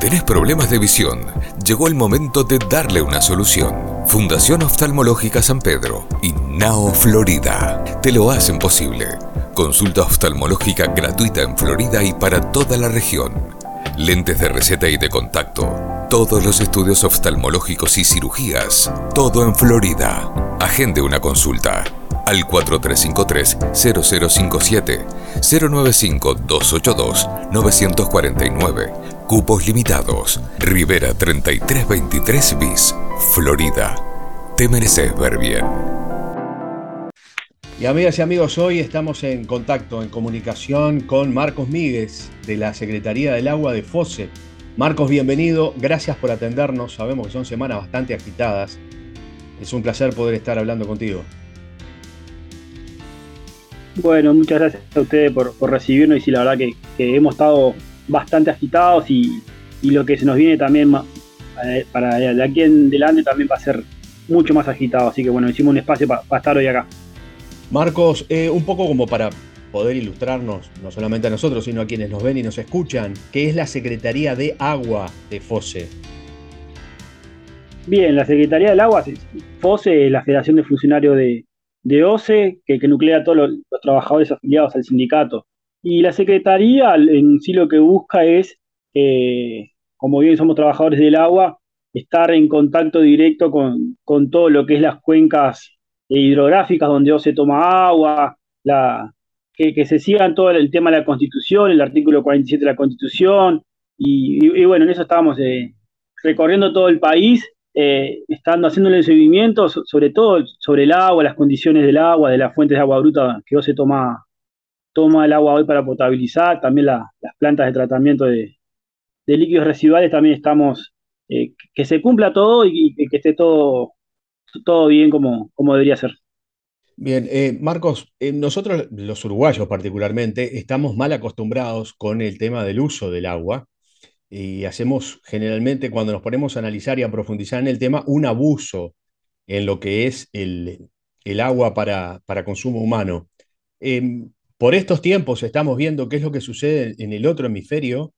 ¿Tenés problemas de visión? Llegó el momento de darle una solución. Fundación Oftalmológica San Pedro y Nao Florida te lo hacen posible. Consulta oftalmológica gratuita en Florida y para toda la región. Lentes de receta y de contacto. Todos los estudios oftalmológicos y cirugías. Todo en Florida. Agende una consulta al 4353-0057 095-282-949. Cupos limitados. Rivera 3323 bis. Florida. Te mereces ver bien. Y amigas y amigos, hoy estamos en contacto, en comunicación con Marcos Míguez de la Secretaría del Agua de FOSE. Marcos, bienvenido, gracias por atendernos. Sabemos que son semanas bastante agitadas. Es un placer poder estar hablando contigo. Bueno, muchas gracias a ustedes por, recibirnos y sí, la verdad que, hemos estado bastante agitados y, lo que se nos viene también eh, para de aquí en adelante también va a ser mucho más agitado. Así que bueno, hicimos un espacio para estar hoy acá. Marcos, eh, un poco como para poder ilustrarnos, no solamente a nosotros, sino a quienes nos ven y nos escuchan, ¿qué es la Secretaría de Agua de FOSE? Bien, la Secretaría del Agua, FOSE es la Federación de Funcionarios de, de OCE, que, nuclea a todos los, trabajadores afiliados al sindicato. Y la Secretaría en sí lo que busca es, eh, como bien somos trabajadores del agua, estar en contacto directo con, todo lo que es las cuencas hidrográficas donde OCE toma agua, la, que, se sigan todo el tema de la Constitución, el artículo 47 de la Constitución, y, bueno, en eso estábamos eh, recorriendo todo el país eh, estando haciéndole seguimiento, sobre todo sobre el agua, las condiciones del agua, de las fuentes de agua bruta que hoy se toma, toma el agua hoy para potabilizar, también las plantas de tratamiento de, líquidos residuales, también estamos, eh, que se cumpla todo y, que esté todo, todo bien como, como debería ser. Bien, eh, Marcos, nosotros los uruguayos particularmente estamos mal acostumbrados con el tema del uso del agua y hacemos generalmente cuando nos ponemos a analizar y a profundizar en el tema un abuso en lo que es el, agua para, para, consumo humano. Em, por estos tiempos estamos viendo qué es lo que sucede en el otro hemisferio,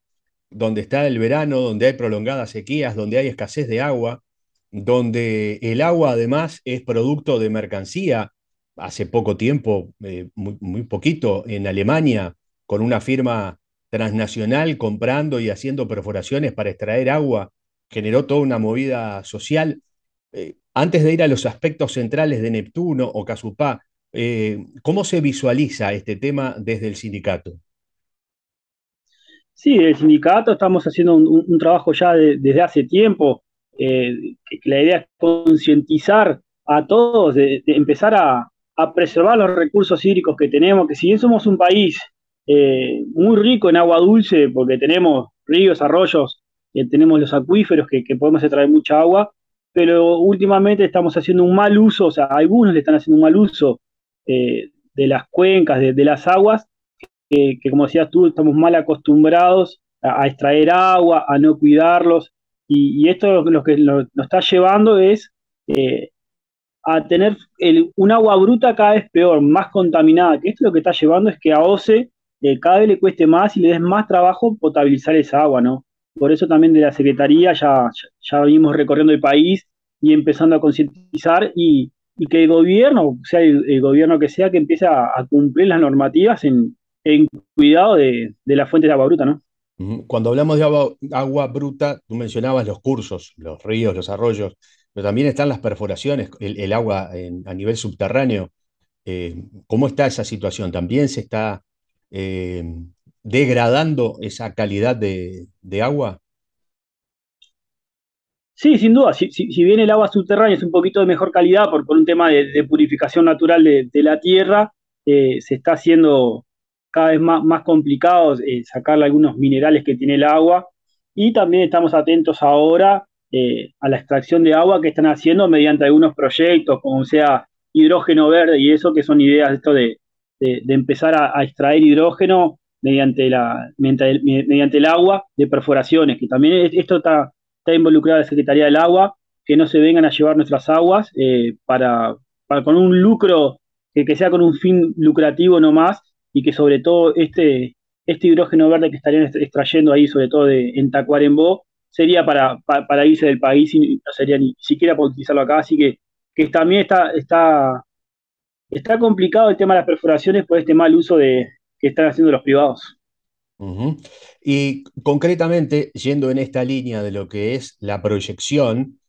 donde está el verano, donde hay prolongadas sequías, donde hay escasez de agua, donde el agua además es producto de mercancía. Hace poco tiempo, eh, muy, poquito, en Alemania, con una firma transnacional comprando y haciendo perforaciones para extraer agua, generó toda una movida social. Eh, antes de ir a los aspectos centrales de Neptuno o Casupá, eh, ¿cómo se visualiza este tema desde el sindicato? Sí, el sindicato estamos haciendo un, trabajo ya desde hace tiempo. Eh, la idea es concientizar a todos, de, empezar a, preservar los recursos hídricos que tenemos, que si bien somos un país eh, muy rico en agua dulce porque tenemos ríos, arroyos, tenemos los acuíferos que, podemos extraer mucha agua, pero últimamente estamos haciendo un mal uso, o sea, algunos le están haciendo un mal uso eh, de las cuencas, de, las aguas, que, como decías tú, estamos mal acostumbrados a, extraer agua, a no cuidarlos, y, esto lo, que nos está llevando es a tener un agua bruta cada vez peor, más contaminada, que esto lo que está llevando es que a OCE cada vez le cueste más y le des más trabajo potabilizar esa agua, ¿no? Por eso también de la Secretaría ya, ya, venimos recorriendo el país y empezando a concientizar y, que el gobierno, sea el, gobierno que sea, que empiece a, cumplir las normativas en, cuidado de, las fuentes de agua bruta, ¿no? Cuando hablamos de agua, bruta, tú mencionabas los cursos, los ríos, los arroyos, pero también están las perforaciones, el, agua a nivel subterráneo. Eh, ¿Cómo está esa situación? ¿También se está eh, degradando esa calidad de, agua? Sí, sin duda. Si, bien el agua subterránea es un poquito de mejor calidad por, un tema de, purificación natural de, la tierra, eh, se está haciendo cada vez más, más complicado eh, sacarle algunos minerales que tiene el agua. Y también estamos atentos ahora a la extracción de agua que están haciendo mediante algunos proyectos, como sea hidrógeno verde y eso, que son ideas de esto de, de, empezar a, extraer hidrógeno mediante, la, mediante, el, agua de perforaciones, que también esto está, está involucrado la Secretaría del Agua, que no se vengan a llevar nuestras aguas eh, para, con un lucro, que, sea con un fin lucrativo no más, y que sobre todo este, este hidrógeno verde que estarían extrayendo ahí, sobre todo de, en Tacuarembó, sería para, para, irse del país y no sería ni siquiera para utilizarlo acá, así que, que también está, está, está complicado el tema de las perforaciones por este mal uso de, que están haciendo los privados. Y concretamente, yendo en esta línea de lo que es la proyección,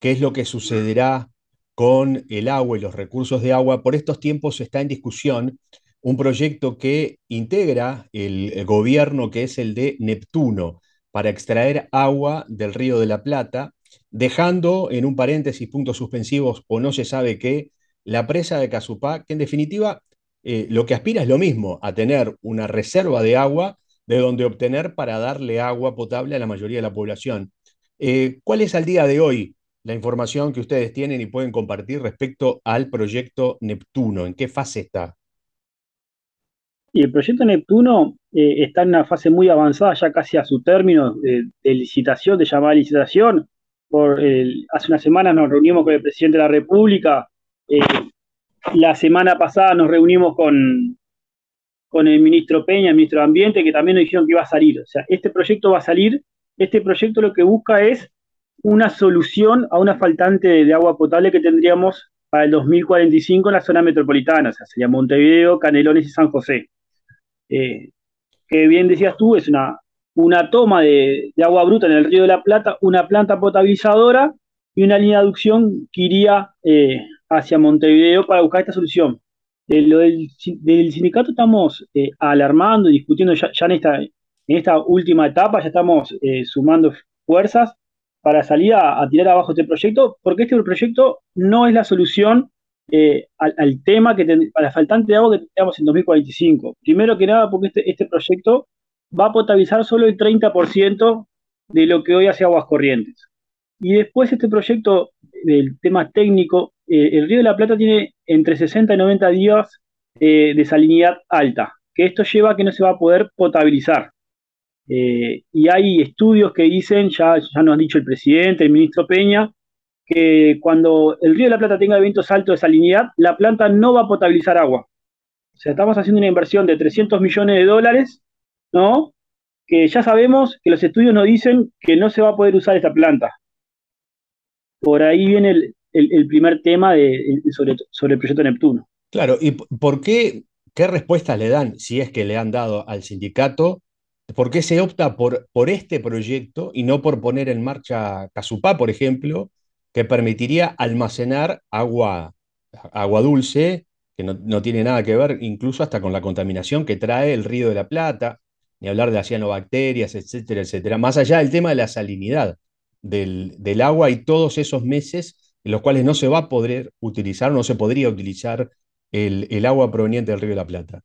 ¿qué es lo que sucederá con el agua y los recursos de agua? Por estos tiempos está en discusión un proyecto que integra el, gobierno, que es el de Neptuno, para extraer agua del río de la Plata, dejando en un paréntesis puntos suspensivos o no se sabe qué, la presa de Casupá, que en definitiva eh, lo que aspira es lo mismo, a tener una reserva de agua de donde obtener para darle agua potable a la mayoría de la población. Eh, ¿Cuál es al día de hoy la información que ustedes tienen y pueden compartir respecto al proyecto Neptuno? ¿En qué fase está? Y el proyecto Neptuno eh, está en una fase muy avanzada, ya casi a su término de, licitación, de llamada licitación. Por hace una semana nos reunimos con el presidente de la República. Eh, la semana pasada nos reunimos con, con el ministro Peña, el ministro de Ambiente, que también nos dijeron que iba a salir. O sea, este proyecto va a salir. Este proyecto lo que busca es una solución a una faltante de agua potable que tendríamos para el 2045 en la zona metropolitana, o sea, sería Montevideo, Canelones y San José. Eh, que bien decías tú, es una, una toma de, agua bruta en el Río de la Plata, una planta potabilizadora y una línea de aducción que iría eh, hacia Montevideo para buscar esta solución. Eh, lo del, sindicato estamos eh, alarmando y discutiendo ya, en, esta, última etapa, ya estamos eh, sumando fuerzas para salir a, tirar abajo este proyecto, porque este proyecto no es la solución al, tema que a la faltante de agua que tenemos en 2045. Primero que nada, porque este, este proyecto va a potabilizar solo el 30% de lo que hoy hace aguas corrientes. Y después este proyecto, del tema técnico, eh, el Río de la Plata tiene entre 60 y 90 días eh, de salinidad alta, que esto lleva a que no se va a poder potabilizar. Eh, y hay estudios que dicen, ya, ya nos ha dicho el presidente, el ministro Peña, que cuando el Río de la Plata tenga eventos altos de salinidad, la planta no va a potabilizar agua. O sea, estamos haciendo una inversión de 300 millones de dólares, ¿no? Que ya sabemos que los estudios nos dicen que no se va a poder usar esta planta. Por ahí viene el, primer tema de, sobre, sobre el proyecto Neptuno. Claro, ¿y por qué, qué respuestas le dan, si es que le han dado al sindicato? ¿Por qué se opta por, por este proyecto y no por poner en marcha Casupá, por ejemplo, que permitiría almacenar agua, agua dulce, que no, no, tiene nada que ver incluso hasta con la contaminación que trae el río de la Plata, ni hablar de cianobacterias, etcétera, etcétera. Más allá del tema de la salinidad del, del agua y todos esos meses en los cuales no se va a poder utilizar, no se podría utilizar el, agua proveniente del Río de la Plata.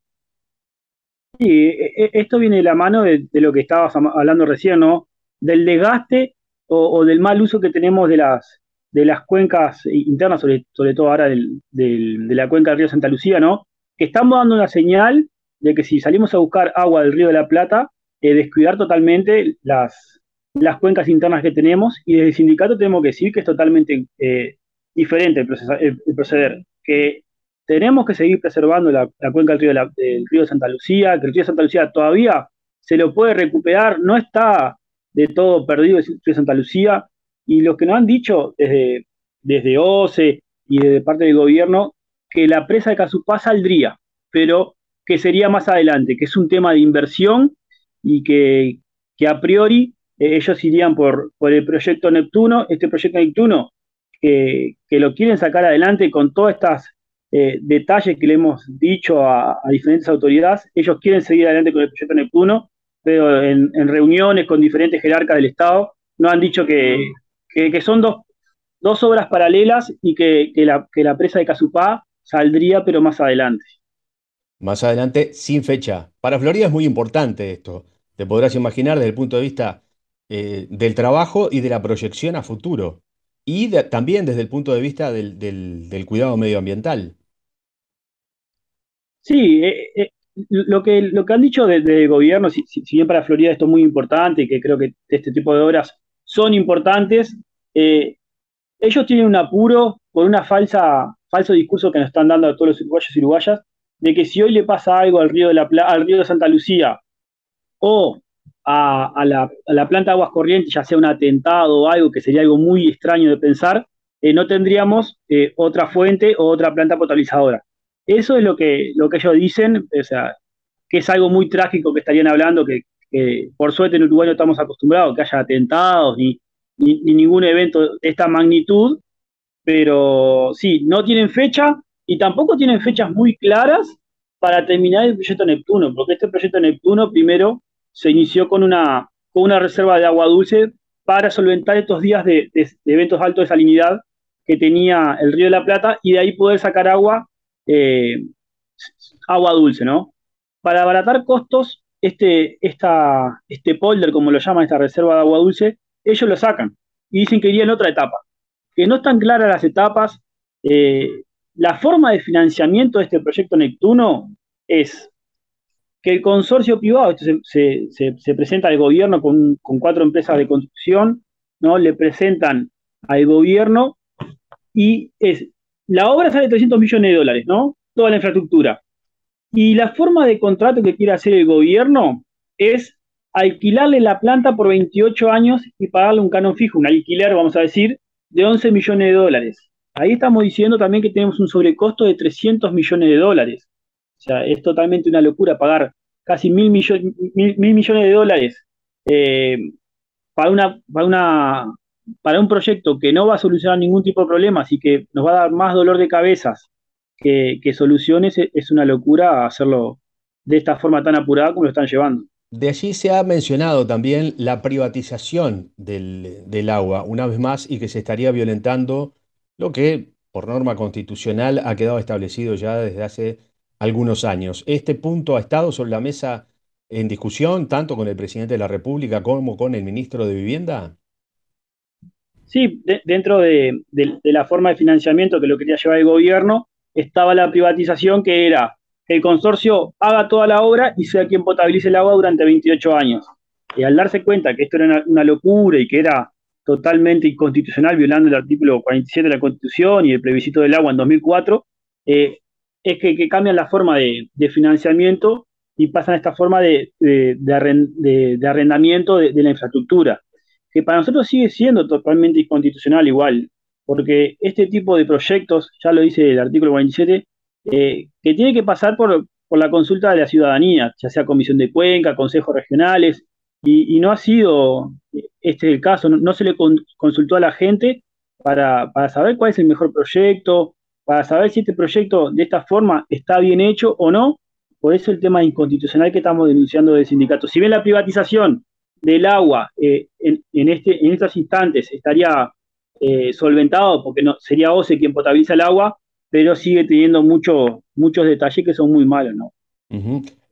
Sí, e, e, esto viene de la mano de, lo que estabas hablando recién, ¿no? Del desgaste o, del mal uso que tenemos de las, de las cuencas internas, sobre, todo ahora de la cuenca del río Santa Lucía, ¿no? Estamos dando una señal de que si salimos a buscar agua del río de la Plata, eh, descuidar totalmente las, las cuencas internas que tenemos y desde el sindicato tenemos que decir que es totalmente eh, diferente el, proceder, que tenemos que seguir preservando la, cuenca del río, del río, de Santa Lucía, que el río de Santa Lucía todavía se lo puede recuperar, no está de todo perdido el río de Santa Lucía, y lo que nos han dicho desde, desde OCE y desde parte del gobierno, que la presa de Casupá saldría, pero que sería más adelante, que es un tema de inversión y que a priori eh, ellos irían por, por el proyecto Neptuno, este proyecto Neptuno que, que lo quieren sacar adelante con todos estos eh, detalles que le hemos dicho a, diferentes autoridades, ellos quieren seguir adelante con el proyecto Neptuno, pero en, reuniones con diferentes jerarcas del Estado nos han dicho que, que, son dos, dos, obras paralelas y que, la, que la presa de Casupá saldría, pero más adelante. Más adelante, sin fecha. Para Florida es muy importante esto. Te podrás imaginar desde el punto de vista eh, del trabajo y de la proyección a futuro. Y también desde el punto de vista del, cuidado medioambiental. Sí, eh, eh, lo, que, lo que han dicho desde el gobierno, si, bien para Florida esto es muy importante y que creo que este tipo de obras son importantes, ellos tienen un apuro por una falsa, falso discurso que nos están dando a todos los uruguayos y uruguayas, de que si hoy le pasa algo al río de, la, al río de Santa Lucía o a, la, planta de aguas corrientes, ya sea un atentado o algo que sería algo muy extraño de pensar, eh, no tendríamos eh, otra fuente o otra planta potabilizadora. Eso es lo que, lo que ellos dicen, o sea, que es algo muy trágico que estarían hablando, que, por suerte en Uruguay no estamos acostumbrados que haya atentados ni, ni, ningún evento de esta magnitud, pero sí, no tienen fecha y tampoco tienen fechas muy claras para terminar el proyecto Neptuno, porque este proyecto Neptuno primero se inició con una, con una reserva de agua dulce para solventar estos días de, eventos altos de salinidad que tenía el río de la Plata y de ahí poder sacar agua, eh, agua dulce, ¿no? Para abaratar costos, este, esta, este polder, como lo llaman, esta reserva de agua dulce, ellos lo sacan y dicen que iría en otra etapa. Que no están claras las etapas. Eh, la forma de financiamiento de este proyecto Neptuno es que el consorcio privado, esto se, presenta al gobierno con, cuatro empresas de construcción, ¿no? Le presentan al gobierno y es, la obra sale 300 millones de dólares, ¿no? Toda la infraestructura. Y la forma de contrato que quiere hacer el gobierno es alquilarle la planta por 28 años y pagarle un canon fijo, un alquiler, vamos a decir, de 11 millones de dólares. Ahí estamos diciendo también que tenemos un sobrecosto de 300 millones de dólares. O sea, es totalmente una locura pagar casi mil, millones de dólares eh, para, una, para, una, para un proyecto que no va a solucionar ningún tipo de problemas y que nos va a dar más dolor de cabezas que, soluciones, es una locura hacerlo de esta forma tan apurada como lo están llevando. De allí se ha mencionado también la privatización del, del, agua, una vez más, y que se estaría violentando lo que por norma constitucional ha quedado establecido ya desde hace algunos años. ¿Este punto ha estado sobre la mesa en discusión tanto con el presidente de la República como con el ministro de Vivienda? Sí, dentro de, la forma de financiamiento que lo quería llevar el gobierno, estaba la privatización que era que el consorcio haga toda la obra y sea quien potabilice el agua durante 28 años. Y al darse cuenta que esto era una, locura y que era totalmente inconstitucional, violando el artículo 47 de la Constitución y el plebiscito del agua en 2004, eh, es que, cambian la forma de, financiamiento y pasan a esta forma de, arrendamiento de, la infraestructura, que para nosotros sigue siendo totalmente inconstitucional igual, porque este tipo de proyectos, ya lo dice el artículo 47, eh, que tiene que pasar por, la consulta de la ciudadanía, ya sea comisión de cuenca, consejos regionales, y, no ha sido este el caso, no, se le consultó a la gente para, saber cuál es el mejor proyecto, para saber si este proyecto de esta forma está bien hecho o no. Por eso el tema inconstitucional que estamos denunciando del sindicato. Si bien la privatización del agua eh, en, este, en estos instantes estaría eh, solventado, porque no, sería OCE quien potabiliza el agua, pero sigue teniendo muchos detalles que son muy malos, ¿no?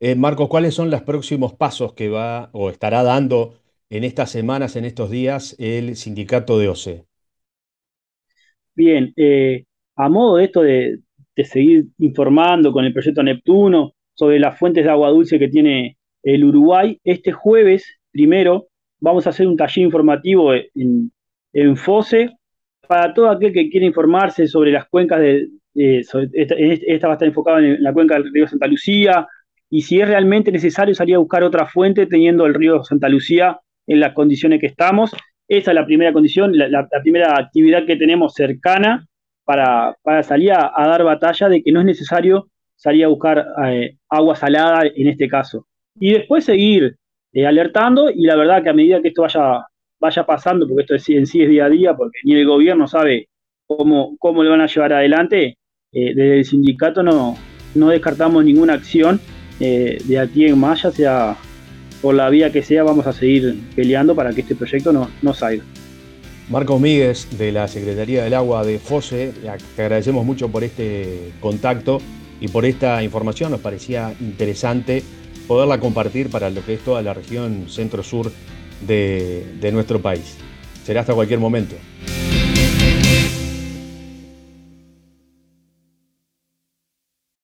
Eh, Marcos, ¿cuáles son los próximos pasos que va o estará dando en estas semanas, en estos días, el sindicato de OCE? Bien, eh, a modo de esto de, seguir informando con el proyecto Neptuno sobre las fuentes de agua dulce que tiene el Uruguay, este jueves primero vamos a hacer un taller informativo en, FOSE para todo aquel que quiera informarse sobre las cuencas de, esta, va a estar enfocada en la cuenca del río Santa Lucía, y si es realmente necesario salir a buscar otra fuente teniendo el río Santa Lucía en las condiciones que estamos. Esa es la primera condición, la, primera actividad que tenemos cercana para, salir a, dar batalla de que no es necesario salir a buscar eh, agua salada en este caso. Y después seguir eh, alertando y la verdad que a medida que esto vaya, vaya pasando, porque esto en sí es día a día, porque ni el gobierno sabe cómo, cómo lo van a llevar adelante, eh, desde el sindicato no, no descartamos ninguna acción de aquí en más, ya sea por la vía que sea, vamos a seguir peleando para que este proyecto no, no salga. Marco Míguez, de la Secretaría del Agua de FOSE, te agradecemos mucho por este contacto y por esta información. Nos parecía interesante poderla compartir para lo que es toda la región centro-sur de, de nuestro país. Será hasta cualquier momento.